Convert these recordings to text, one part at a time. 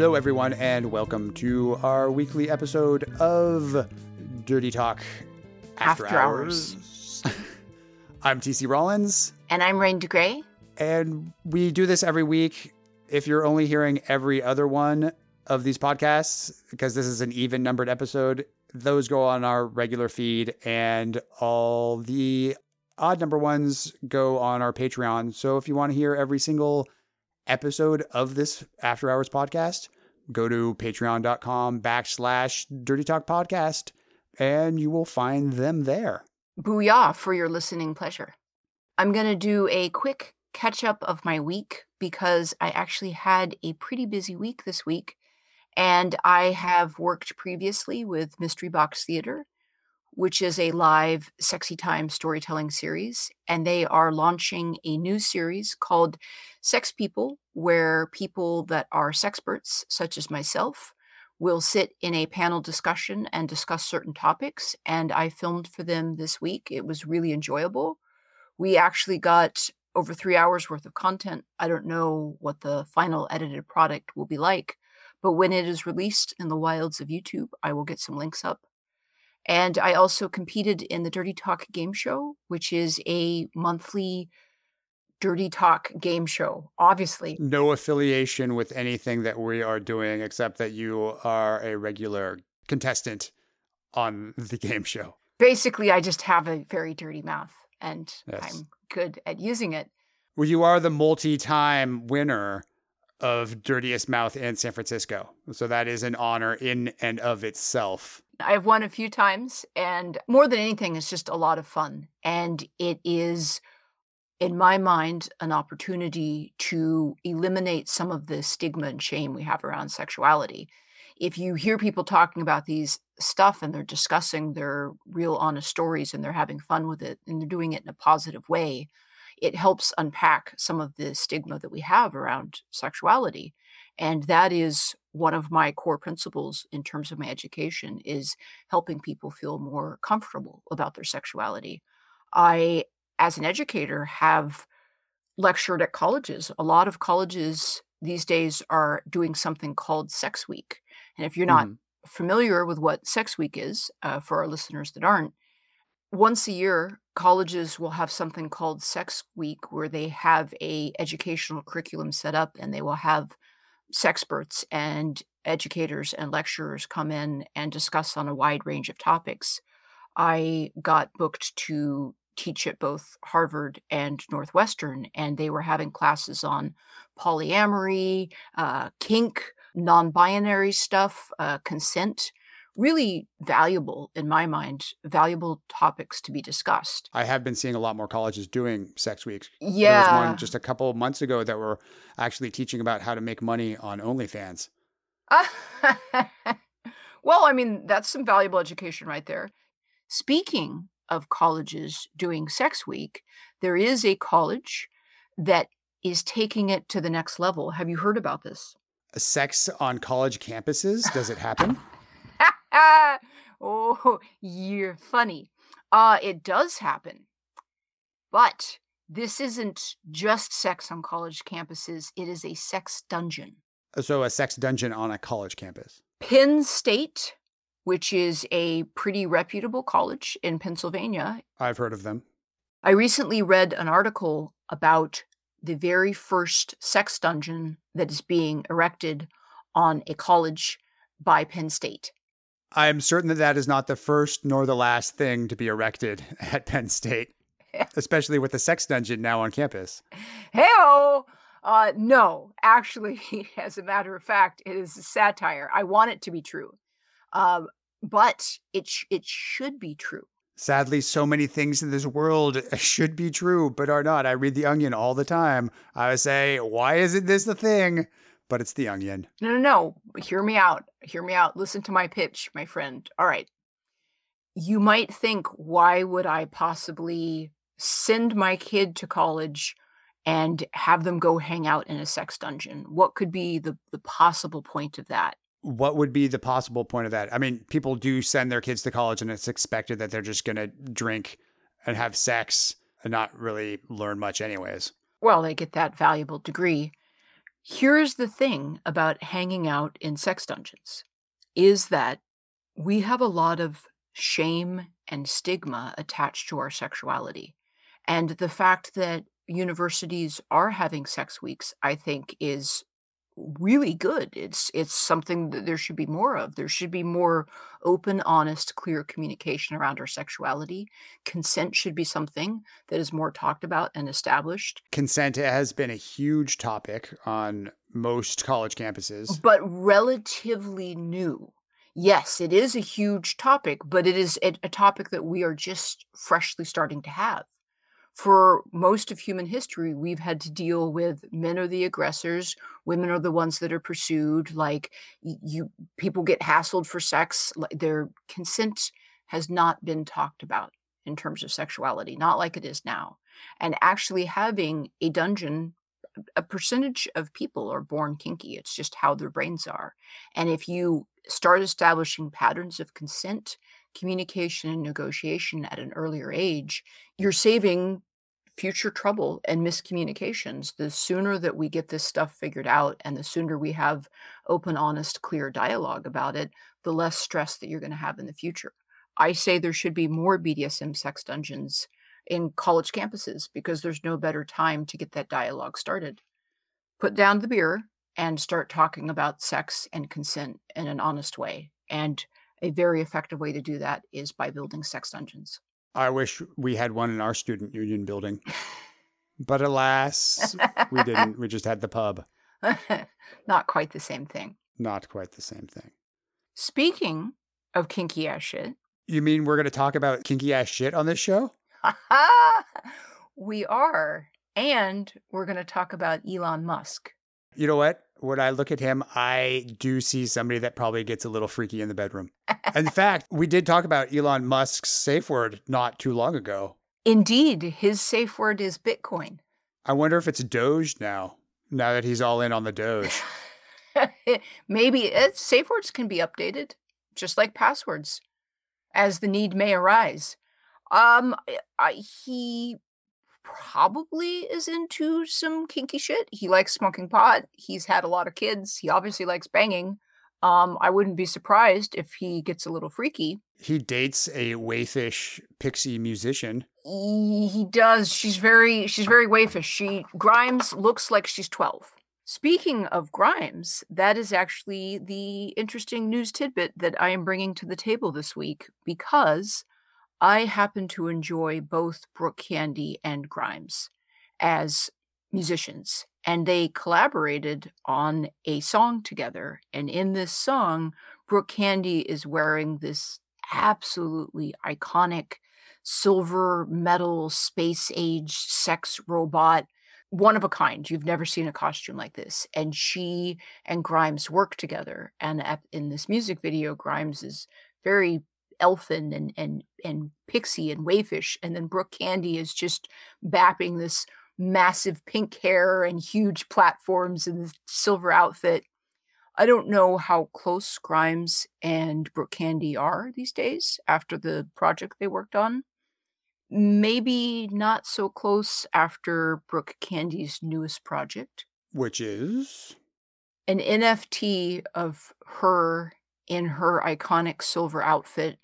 Hello, everyone, and welcome to our weekly episode of Dirty Talk After, After Hours. I'm TC Rollins, And I'm Rain DeGray. and we do this every week. If you're only hearing every other one of these podcasts, because this is an even numbered episode, those go on our regular feed, and all the odd number ones go on our Patreon. So if you want to hear every single episode of this After Hours podcast, go to patreon.com backslash dirty talk podcast and you will find them there. Booyah for your listening pleasure. I'm going to do a quick catch up of my week because I actually had a pretty busy week this week. And I have worked previously with Mystery Box Theater, which is a live sexy time storytelling series. And they are launching a new series called Sex People, where people that are sexperts, such as myself, will sit in a panel discussion and discuss certain topics. And I filmed for them this week. It was really enjoyable. We actually got over three hours worth of content. I don't know what the final edited product will be like, but when it is released in the wilds of YouTube, I will get some links up. And I also competed in the Dirty Talk game show, which is a monthly Dirty Talk game show. Obviously, No affiliation with anything that we are doing except that you are a regular contestant on the game show. basically, I just have a very dirty mouth and Yes. I'm good at using it. Well, you are the multi time winner of Dirtiest Mouth in San Francisco. So that is an honor in and of itself. I've won a few times, and more than anything, it's just a lot of fun. And it is, in my mind, an opportunity to eliminate some of the stigma and shame we have around sexuality. If you hear people talking about these stuff and they're discussing their real honest stories and they're having fun with it and they're doing it in a positive way, it helps unpack some of the stigma that we have around sexuality. And that is one of my core principles in terms of my education is helping people feel more comfortable about their sexuality. I, as an educator, have lectured at colleges. A lot of colleges these days are doing something called Sex Week. And if you're not Mhm. familiar with what Sex Week is, uh, for our listeners that aren't, once a year colleges will have something called Sex Week where they have a educational curriculum set up and they will have sexperts and educators and lecturers come in and discuss on a wide range of topics. I got booked to teach at both Harvard and Northwestern, and they were having classes on polyamory, uh, kink, non binary stuff, uh, consent. Really valuable, in my mind, valuable topics to be discussed. I have been seeing a lot more colleges doing sex weeks. There was Yeah. one just a couple of months ago that were actually teaching about how to make money on OnlyFans. well, I mean, that's some valuable education right there. Speaking of colleges doing Sex Week, there is a college that is taking it to the next level. Have you heard about this? Sex on college campuses? Does it happen? oh, you're funny. Uh, it does happen. But this isn't just sex on college campuses, it is a sex dungeon. so, a sex dungeon on a college campus. Penn State, which is a pretty reputable college in Pennsylvania, I've heard of them. I recently read an article about the very first sex dungeon that is being erected on a college by Penn State. I'm certain that that is not the first nor the last thing to be erected at Penn State, especially with the sex dungeon now on campus. Heyo! Uh, no, actually, as a matter of fact, it is a satire. I want it to be true, um, but it sh- it should be true. Sadly, so many things in this world should be true, but are not. I read The Onion all the time. I say, why isn't this the thing? But it's The Onion. No, no, no. Hear me out. Hear me out. Listen to my pitch, my friend. All right. You might think, why would I possibly send my kid to college and have them go hang out in a sex dungeon? What could be the, the possible point of that? What would be the possible point of that? I mean, people do send their kids to college and it's expected that they're just going to drink and have sex and not really learn much, anyways. Well, they get that valuable degree. Here's the thing about hanging out in sex dungeons is that we have a lot of shame and stigma attached to our sexuality. And the fact that universities are having sex weeks, I think, is really good. It's it's something that there should be more of. There should be more open, honest, clear communication around our sexuality. Consent should be something that is more talked about and established. Consent has been a huge topic on most college campuses, but relatively new. Yes, it is a huge topic, but it is a, a topic that we are just freshly starting to have for most of human history, we've had to deal with men are the aggressors, women are the ones that are pursued. Like you, people get hassled for sex. Their consent has not been talked about in terms of sexuality, not like it is now. And actually having a dungeon, a percentage of people are born kinky. It's just how their brains are. And if you start establishing patterns of consent, communication, and negotiation at an earlier age, you're saving future trouble and miscommunications. The sooner that we get this stuff figured out and the sooner we have open, honest, clear dialogue about it, the less stress that you're going to have in the future. I say there should be more BDSM sex dungeons in college campuses because there's no better time to get that dialogue started. Put down the beer and start talking about sex and consent in an honest way. And a very effective way to do that is by building sex dungeons. I wish we had one in our student union building. But alas, we didn't. We just had the pub. Not quite the same thing. Not quite the same thing. Speaking of kinky ass shit. You mean we're going to talk about kinky ass shit on this show? we are. And we're going to talk about Elon Musk. You know what? when I look at him, I do see somebody that probably gets a little freaky in the bedroom. in fact, we did talk about Elon Musk's safe word not too long ago. Indeed, his safe word is Bitcoin. I wonder if it's Doge now, now that he's all in on the Doge. Maybe it's, safe words can be updated, just like passwords, as the need may arise. Um, I, he probably is into some kinky shit. He likes smoking pot. He's had a lot of kids. He obviously likes banging. Um, I wouldn't be surprised if he gets a little freaky. He dates a waifish pixie musician. He does. She's very she's very waifish. She Grimes looks like she's 12. Speaking of Grimes, that is actually the interesting news tidbit that I am bringing to the table this week because I happen to enjoy both Brooke Candy and Grimes as musicians, and they collaborated on a song together. And in this song, Brooke Candy is wearing this absolutely iconic silver metal space age sex robot one of a kind. You've never seen a costume like this. And she and Grimes work together. And in this music video, Grimes is very elfin and and and pixie and waifish and then brooke candy is just bapping this massive pink hair and huge platforms and this silver outfit. I don't know how close grimes and brooke candy are these days after the project they worked on. Maybe not so close after brooke candy's newest project. Which is? An nft of her in her iconic silver outfit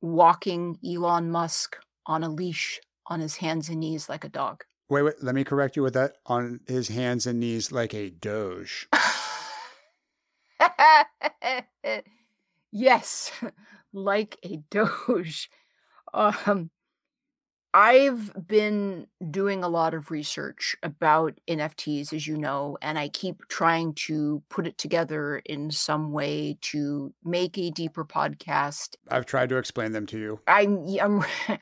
walking Elon Musk on a leash on his hands and knees like a dog. Wait, wait, let me correct you with that. On his hands and knees like a doge. yes, like a doge. Um, I've been doing a lot of research about NFTs, as you know, and I keep trying to put it together in some way to make a deeper podcast. I've tried to explain them to you. I'm, I'm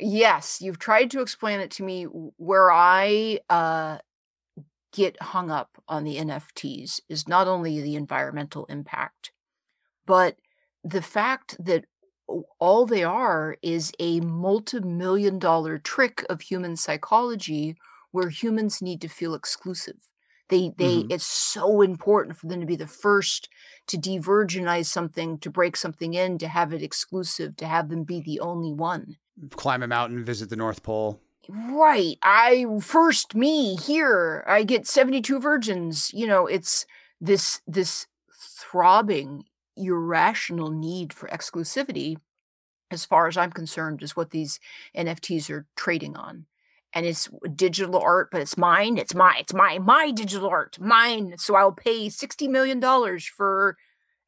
yes, you've tried to explain it to me where I uh, get hung up on the NFTs is not only the environmental impact, but the fact that all they are is a multi-million dollar trick of human psychology where humans need to feel exclusive they they mm-hmm. it's so important for them to be the first to de-virginize something to break something in to have it exclusive to have them be the only one climb a mountain visit the north pole Right. I first me here. I get 72 virgins. You know, it's this this throbbing irrational need for exclusivity as far as I'm concerned is what these NFTs are trading on. And it's digital art, but it's mine. It's my it's my my digital art, mine. So I'll pay 60 million dollars for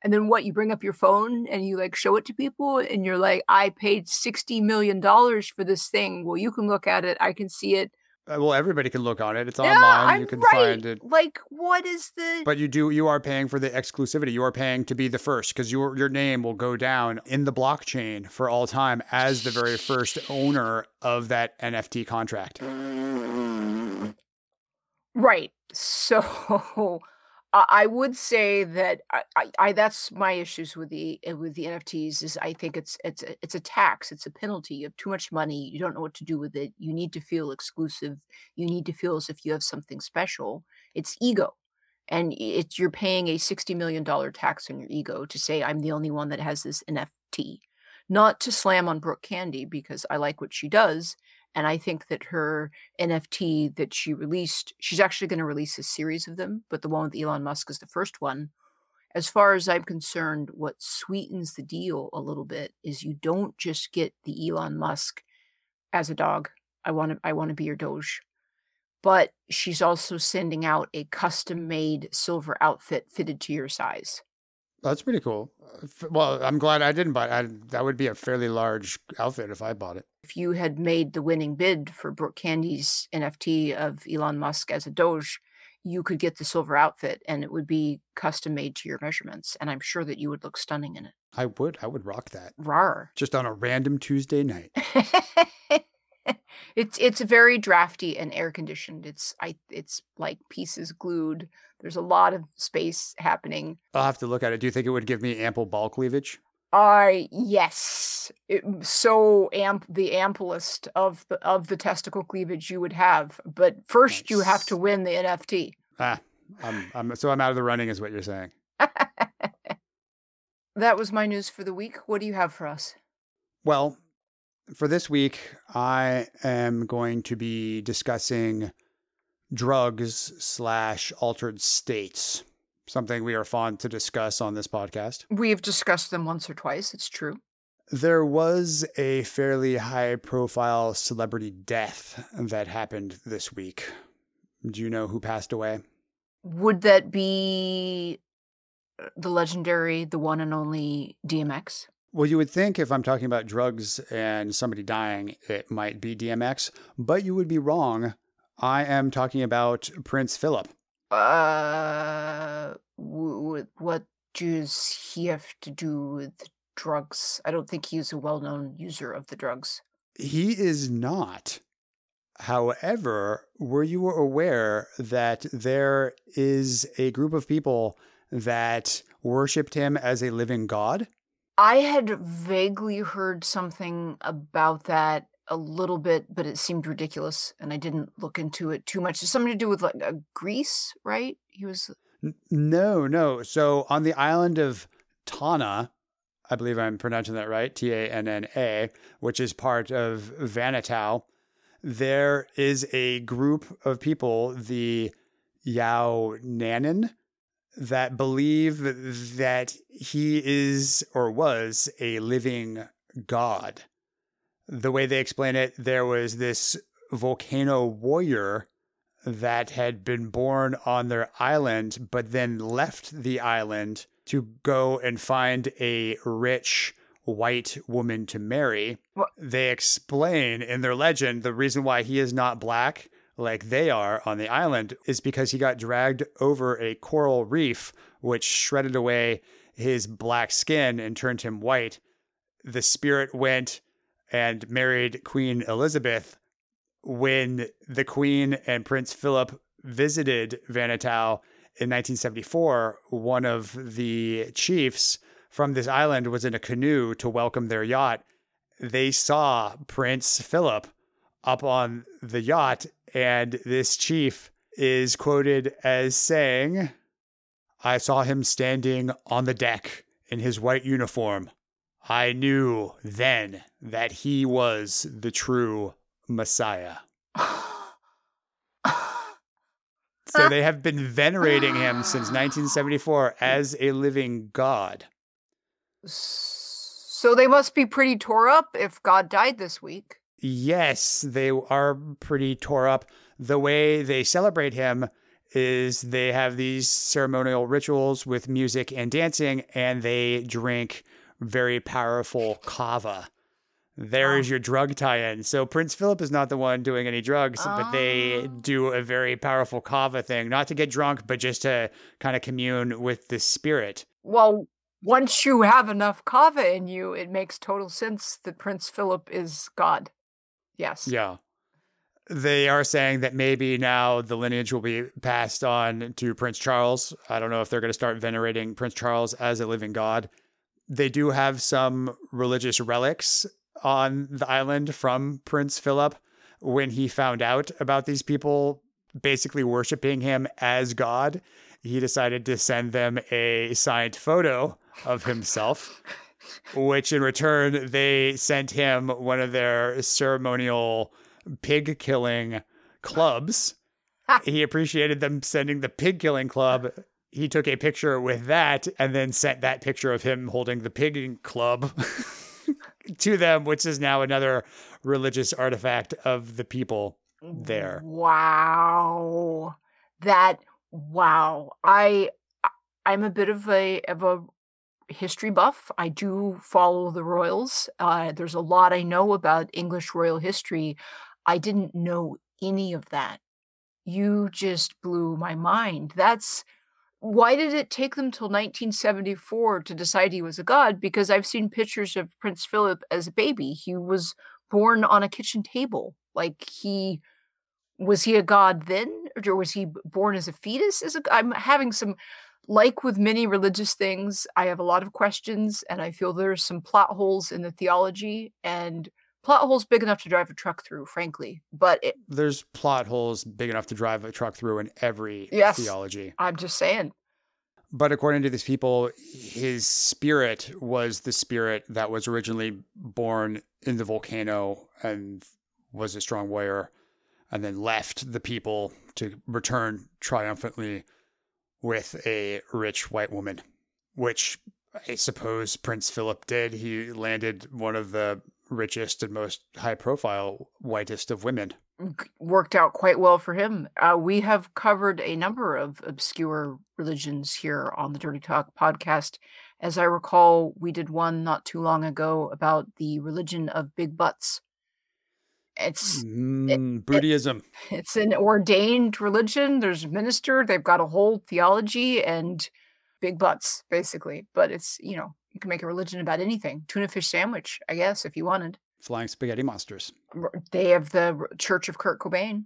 and then what? You bring up your phone and you like show it to people, and you're like, I paid $60 million for this thing. Well, you can look at it. I can see it. Uh, well, everybody can look on it. It's Yeah, online. I'm you can right. find it. Like, what is the. But you do you are paying for the exclusivity. You are paying to be the first because your your name will go down in the blockchain for all time as the very first owner of that NFT contract. Right. So I would say that I, I, I that's my issues with the uh, with the NFTs is I think it's it's a, it's a tax, it's a penalty. You have too much money, you don't know what to do with it. You need to feel exclusive. You need to feel as if you have something special. It's ego. And it's you're paying a 60 million dollar tax on your ego to say I'm the only one that has this NFT. Not to slam on Brooke Candy because I like what she does and I think that her NFT that she released, she's actually going to release a series of them, but the one with Elon Musk is the first one. As far as I'm concerned, what sweetens the deal a little bit is you don't just get the Elon Musk as a dog. I want to I want to be your doge. But she's also sending out a custom made silver outfit fitted to your size. That's pretty cool. Well, I'm glad I didn't buy it. I, that would be a fairly large outfit if I bought it. If you had made the winning bid for Brooke Candy's NFT of Elon Musk as a doge, you could get the silver outfit and it would be custom made to your measurements. And I'm sure that you would look stunning in it. I would. I would rock that Rar. just on a random Tuesday night. it's it's very drafty and air conditioned. It's I it's like pieces glued. There's a lot of space happening. I'll have to look at it. Do you think it would give me ample ball cleavage? I yes, it, so amp the amplest of the of the testicle cleavage you would have. But first, you have to win the NFT. Ah, I'm, I'm so I'm out of the running, is what you're saying. That was my news for the week. What do you have for us? Well, for this week, I am going to be discussing drugs slash altered states, something we are fond to discuss on this podcast. We've discussed them once or twice. It's true. There was a fairly high profile celebrity death that happened this week. Do you know who passed away? Would that be uh, the legendary, the one and only DMX? Well, you would think if I'm talking about drugs and somebody dying, it might be DMX, but you would be wrong. I am talking about Prince Philip. Uh, w- what does he have to do with drugs? I don't think he's a well-known user of the drugs. He is not. However, were you aware that there is a group of people that worshipped him as a living god? I had vaguely heard something about that a little bit, but it seemed ridiculous, and I didn't look into it too much. It's something to do with like uh, Greece, right? He was No, no. So on the island of Tanna, I believe I'm pronouncing that right, T A N N A, which is part of Vanuatu, there is a group of people, the Yaohnanen, that believe that he is or was a living god. The way they explain it, there was this volcano warrior that had been born on their island, but then left the island to go and find a rich white woman to marry. Wha- They explain in their legend the reason why he is not black like they are on the island is because he got dragged over a coral reef, which shredded away his black skin and turned him white. The spirit went and married Queen Elizabeth when the Queen and Prince Philip visited Vanuatu in 1974, one of the chiefs from this island was in a canoe to welcome their yacht. They saw Prince Philip up on the yacht, and this chief is quoted as saying, I saw him standing on the deck in his white uniform. I knew then that he was the true Messiah. so they have been venerating him since 1974 as a living god. So they must be pretty tore up if God died this week. Yes, they are pretty tore up. The way they celebrate him is they have these ceremonial rituals with music and dancing, and they drink very powerful kava. There is Oh. your drug tie-in. So Prince Philip is not the one doing any drugs, but they Oh. do a very powerful kava thing, not to get drunk, but just to kind of commune with the spirit. Well, once you have enough kava in you, it makes total sense that Prince Philip is God. Yes. Yeah. They are saying that maybe now the lineage will be passed on to Prince Charles. I don't know if they're going to start venerating Prince Charles as a living god. They do have some religious relics on the island from Prince Philip when he found out about these people basically worshiping him as God. He decided to send them a signed photo of himself which in return they sent him one of their ceremonial pig killing clubs. he appreciated them sending the pig killing club. He took a picture with that and then sent that picture of him holding the pig club to them, which is now another religious artifact of the people there. Wow. That wow. I I'm a bit of a of a history buff. I do follow the royals. Uh, there's a lot I know about English royal history. I didn't know any of that. You just blew my mind. That's why did it take them till 1974 to decide he was a god? Because I've seen pictures of Prince Philip as a baby. He was born on a kitchen table. Like he was he a god then, or was he born as a fetus? As a, I'm having some, like with many religious things, I have a lot of questions, and I feel there's some plot holes in the theology, and plot holes big enough to drive a truck through, frankly. But it, There's plot holes big enough to drive a truck through in every Yes. theology. I'm just saying, But according to these people, his spirit was the spirit that was originally born in the volcano and was a strong warrior, and then left the people to return triumphantly with a rich white woman, which I suppose Prince Philip did. He landed one of the richest and most high profile whitest of women. worked out quite well for him. Uh, we have covered a number of obscure religions here on the Dirty Talk podcast. As I recall, we did one not too long ago about the religion of big butts. It's Mm, Buddhism. it's an ordained religion. There's a minister. They've got a whole theology and big butts, basically. But it's you know you can make a religion about anything. Tuna fish sandwich, I guess, if you wanted. Flying spaghetti monsters. They have the Church of Kurt Cobain.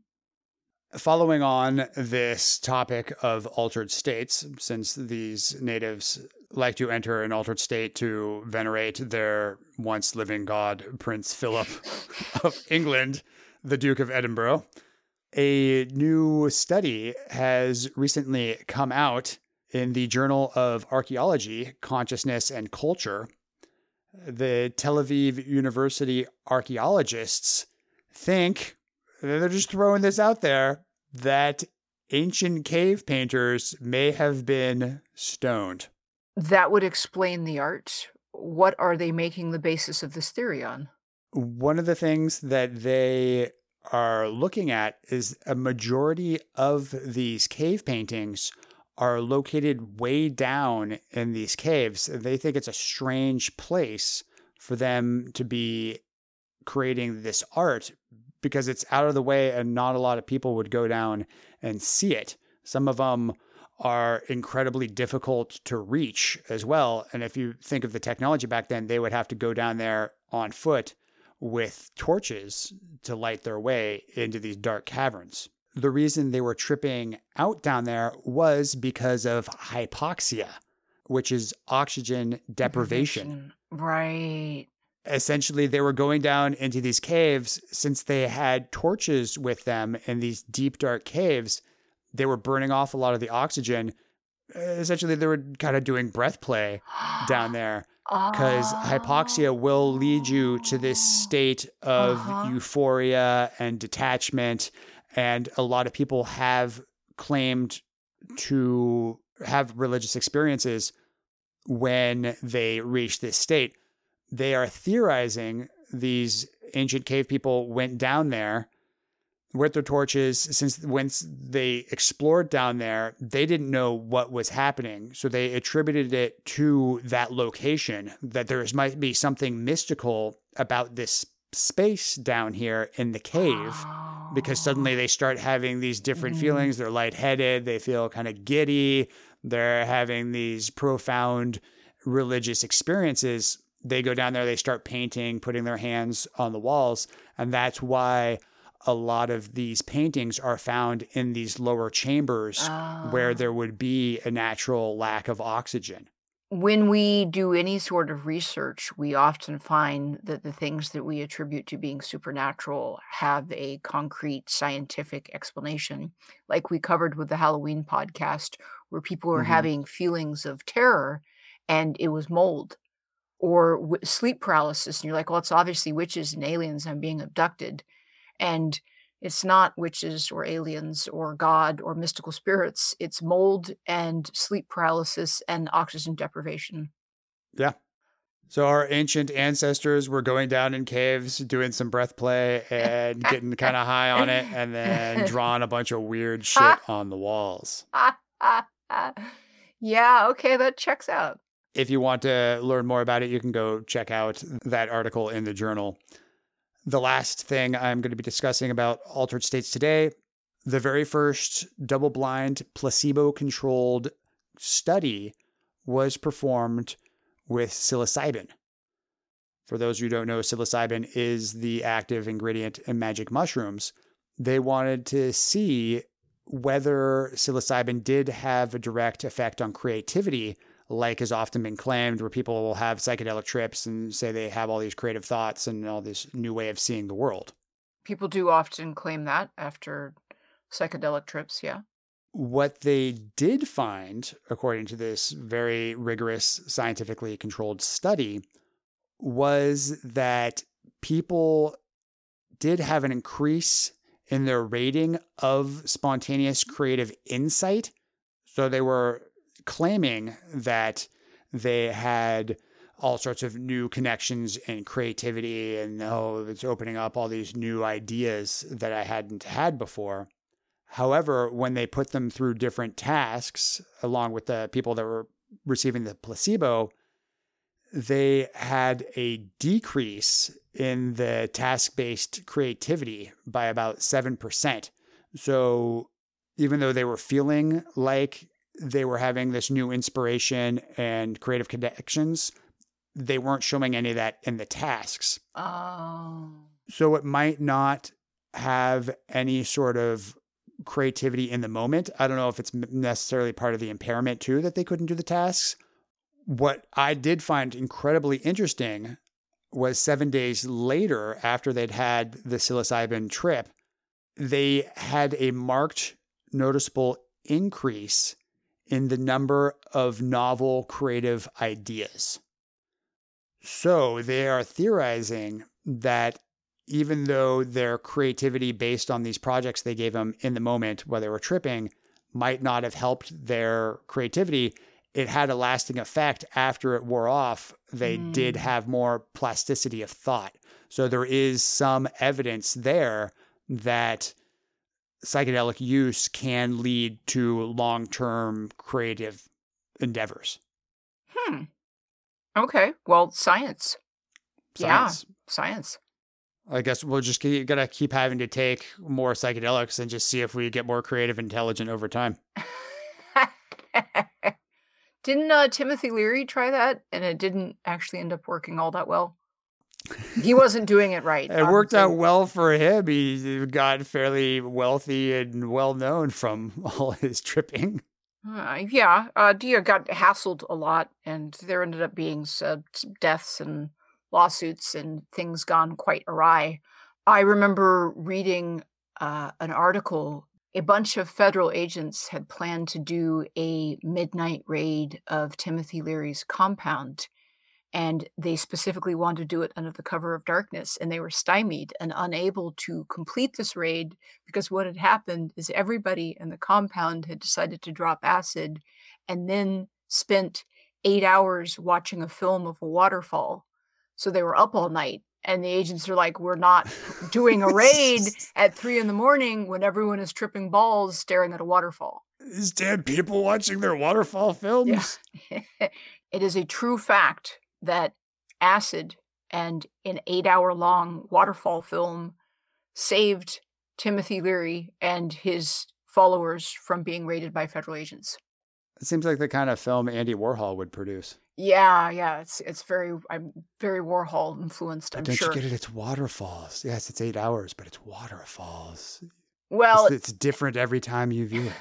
Following on this topic of altered states, since these natives like to enter an altered state to venerate their once living god, Prince Philip of England, the Duke of Edinburgh, a new study has recently come out in the Journal of Archaeology, Consciousness, and Culture. The Tel Aviv University archaeologists think they're just throwing this out there that ancient cave painters may have been stoned. That would explain the art. What are they making the basis of this theory on? One of the things that they are looking at is a majority of these cave paintings are located way down in these caves. They think it's a strange place for them to be creating this art because it's out of the way and not a lot of people would go down and see it. Some of them are incredibly difficult to reach as well. And if you think of the technology back then, they would have to go down there on foot with torches to light their way into these dark caverns. The reason they were tripping out down there was because of hypoxia, which is oxygen deprivation Right. essentially they were going down into these caves since they had torches with them in these deep dark caves they were burning off a lot of the oxygen Uh, essentially they were kind of doing breath play down there because hypoxia will lead you to this state of Uh-huh. euphoria and detachment and a lot of people have claimed to have religious experiences when they reached this state. They are theorizing these ancient cave people went down there with their torches since once they explored down there they didn't know what was happening. So they attributed it to that location that there might be something mystical about this space down here in the cave because suddenly they start having these different mm. feelings. They're lightheaded they feel kind of giddy they're having these profound religious experiences. They go down there they start painting putting their hands on the walls and that's why a lot of these paintings are found in these lower chambers where there would be a natural lack of oxygen. When we do any sort of research, we often find that the things that we attribute to being supernatural have a concrete scientific explanation. Like we covered with the Halloween podcast, where people were mm-hmm. having feelings of terror and it was mold or w- sleep paralysis. And you're like, well, it's obviously witches and aliens. I'm being abducted and it's not witches or aliens or God or mystical spirits. It's mold and sleep paralysis and oxygen deprivation. Yeah. So our ancient ancestors were going down in caves, doing some breath play and getting kind of high on it, and then drawing a bunch of weird shit on the walls. yeah, okay, that checks out. If you want to learn more about it, you can go check out that article in the journal the last thing I'm going to be discussing about altered states today, the very first double blind, placebo controlled study was performed with psilocybin. For those who don't know, psilocybin is the active ingredient in magic mushrooms. They wanted to see whether psilocybin did have a direct effect on creativity like has often been claimed, where people will have psychedelic trips and say they have all these creative thoughts and all this new way of seeing the world. People do often claim that after psychedelic trips, yeah. What they did find, according to this very rigorous, scientifically controlled study, was that people did have an increase in their rating of spontaneous creative insight. So they were claiming that they had all sorts of new connections and creativity and oh it's opening up all these new ideas that I hadn't had before. However, when they put them through different tasks along with the people that were receiving the placebo, they had a decrease in the task-based creativity by about 7%. So even though they were feeling like they were having this new inspiration and creative connections, they weren't showing any of that in the tasks. Oh. So it might not have any sort of creativity in the moment. I don't know if it's necessarily part of the impairment too that they couldn't do the tasks. What I did find incredibly interesting was seven days later, after they'd had the psilocybin trip, they had a marked, noticeable increase in the number of novel creative ideas. So they are theorizing that even though their creativity based on these projects they gave them in the moment while they were tripping might not have helped their creativity, it had a lasting effect after it wore off. They mm. did have more plasticity of thought. So there is some evidence there that psychedelic use can lead to long term creative endeavors. Hmm. Okay. Well, science. science. Yeah, science. I guess we'll just keep, gotta keep having to take more psychedelics and just see if we get more creative, intelligent over time. didn't uh, Timothy Leary try that, and it didn't actually end up working all that well? He wasn't doing it right. It worked out well for him. He got fairly wealthy and well known from all his tripping. Uh, yeah, uh, Dia got hassled a lot, and there ended up being uh, deaths and lawsuits and things gone quite awry. I remember reading uh, an article. A bunch of federal agents had planned to do a midnight raid of Timothy Leary's compound and they specifically wanted to do it under the cover of darkness and they were stymied and unable to complete this raid because what had happened is everybody in the compound had decided to drop acid and then spent eight hours watching a film of a waterfall. So they were up all night and the agents are like we're not doing a raid at three in the morning when everyone is tripping balls staring at a waterfall. These damn people watching their waterfall films. it is a true fact that acid and an eight hour long waterfall film saved Timothy Leary and his followers from being raided by federal agents. It seems like the kind of film Andy Warhol would produce. Yeah, yeah, it's it's very I'm very Warhol influenced, I'm don't sure. you get it? It's waterfalls. Yes, it's eight hours, but it's waterfalls. Well, it's, it's different every time you view it.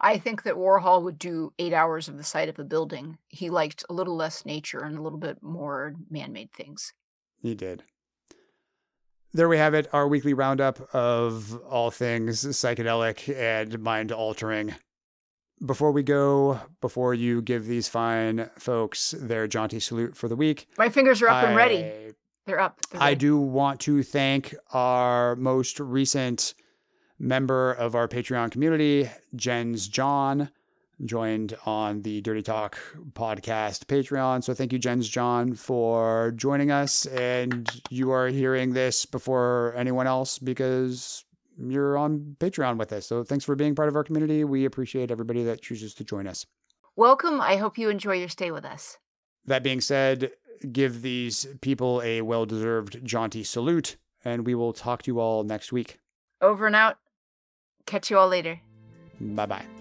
I think that Warhol would do eight hours of the side of a building. He liked a little less nature and a little bit more man made things. He did. There we have it, our weekly roundup of all things psychedelic and mind altering. Before we go, before you give these fine folks their jaunty salute for the week, My fingers are up and ready. They're up. They're I ready. do want to thank our most recent member of our Patreon community, Jens John, joined on the Dirty Talk podcast Patreon. So thank you, Jens John, for joining us. And you are hearing this before anyone else because you're on Patreon with us. So thanks for being part of our community. We appreciate everybody that chooses to join us. Welcome. I hope you enjoy your stay with us. That being said, give these people a well deserved jaunty salute, and we will talk to you all next week. Over and out. Catch you all later. Bye bye.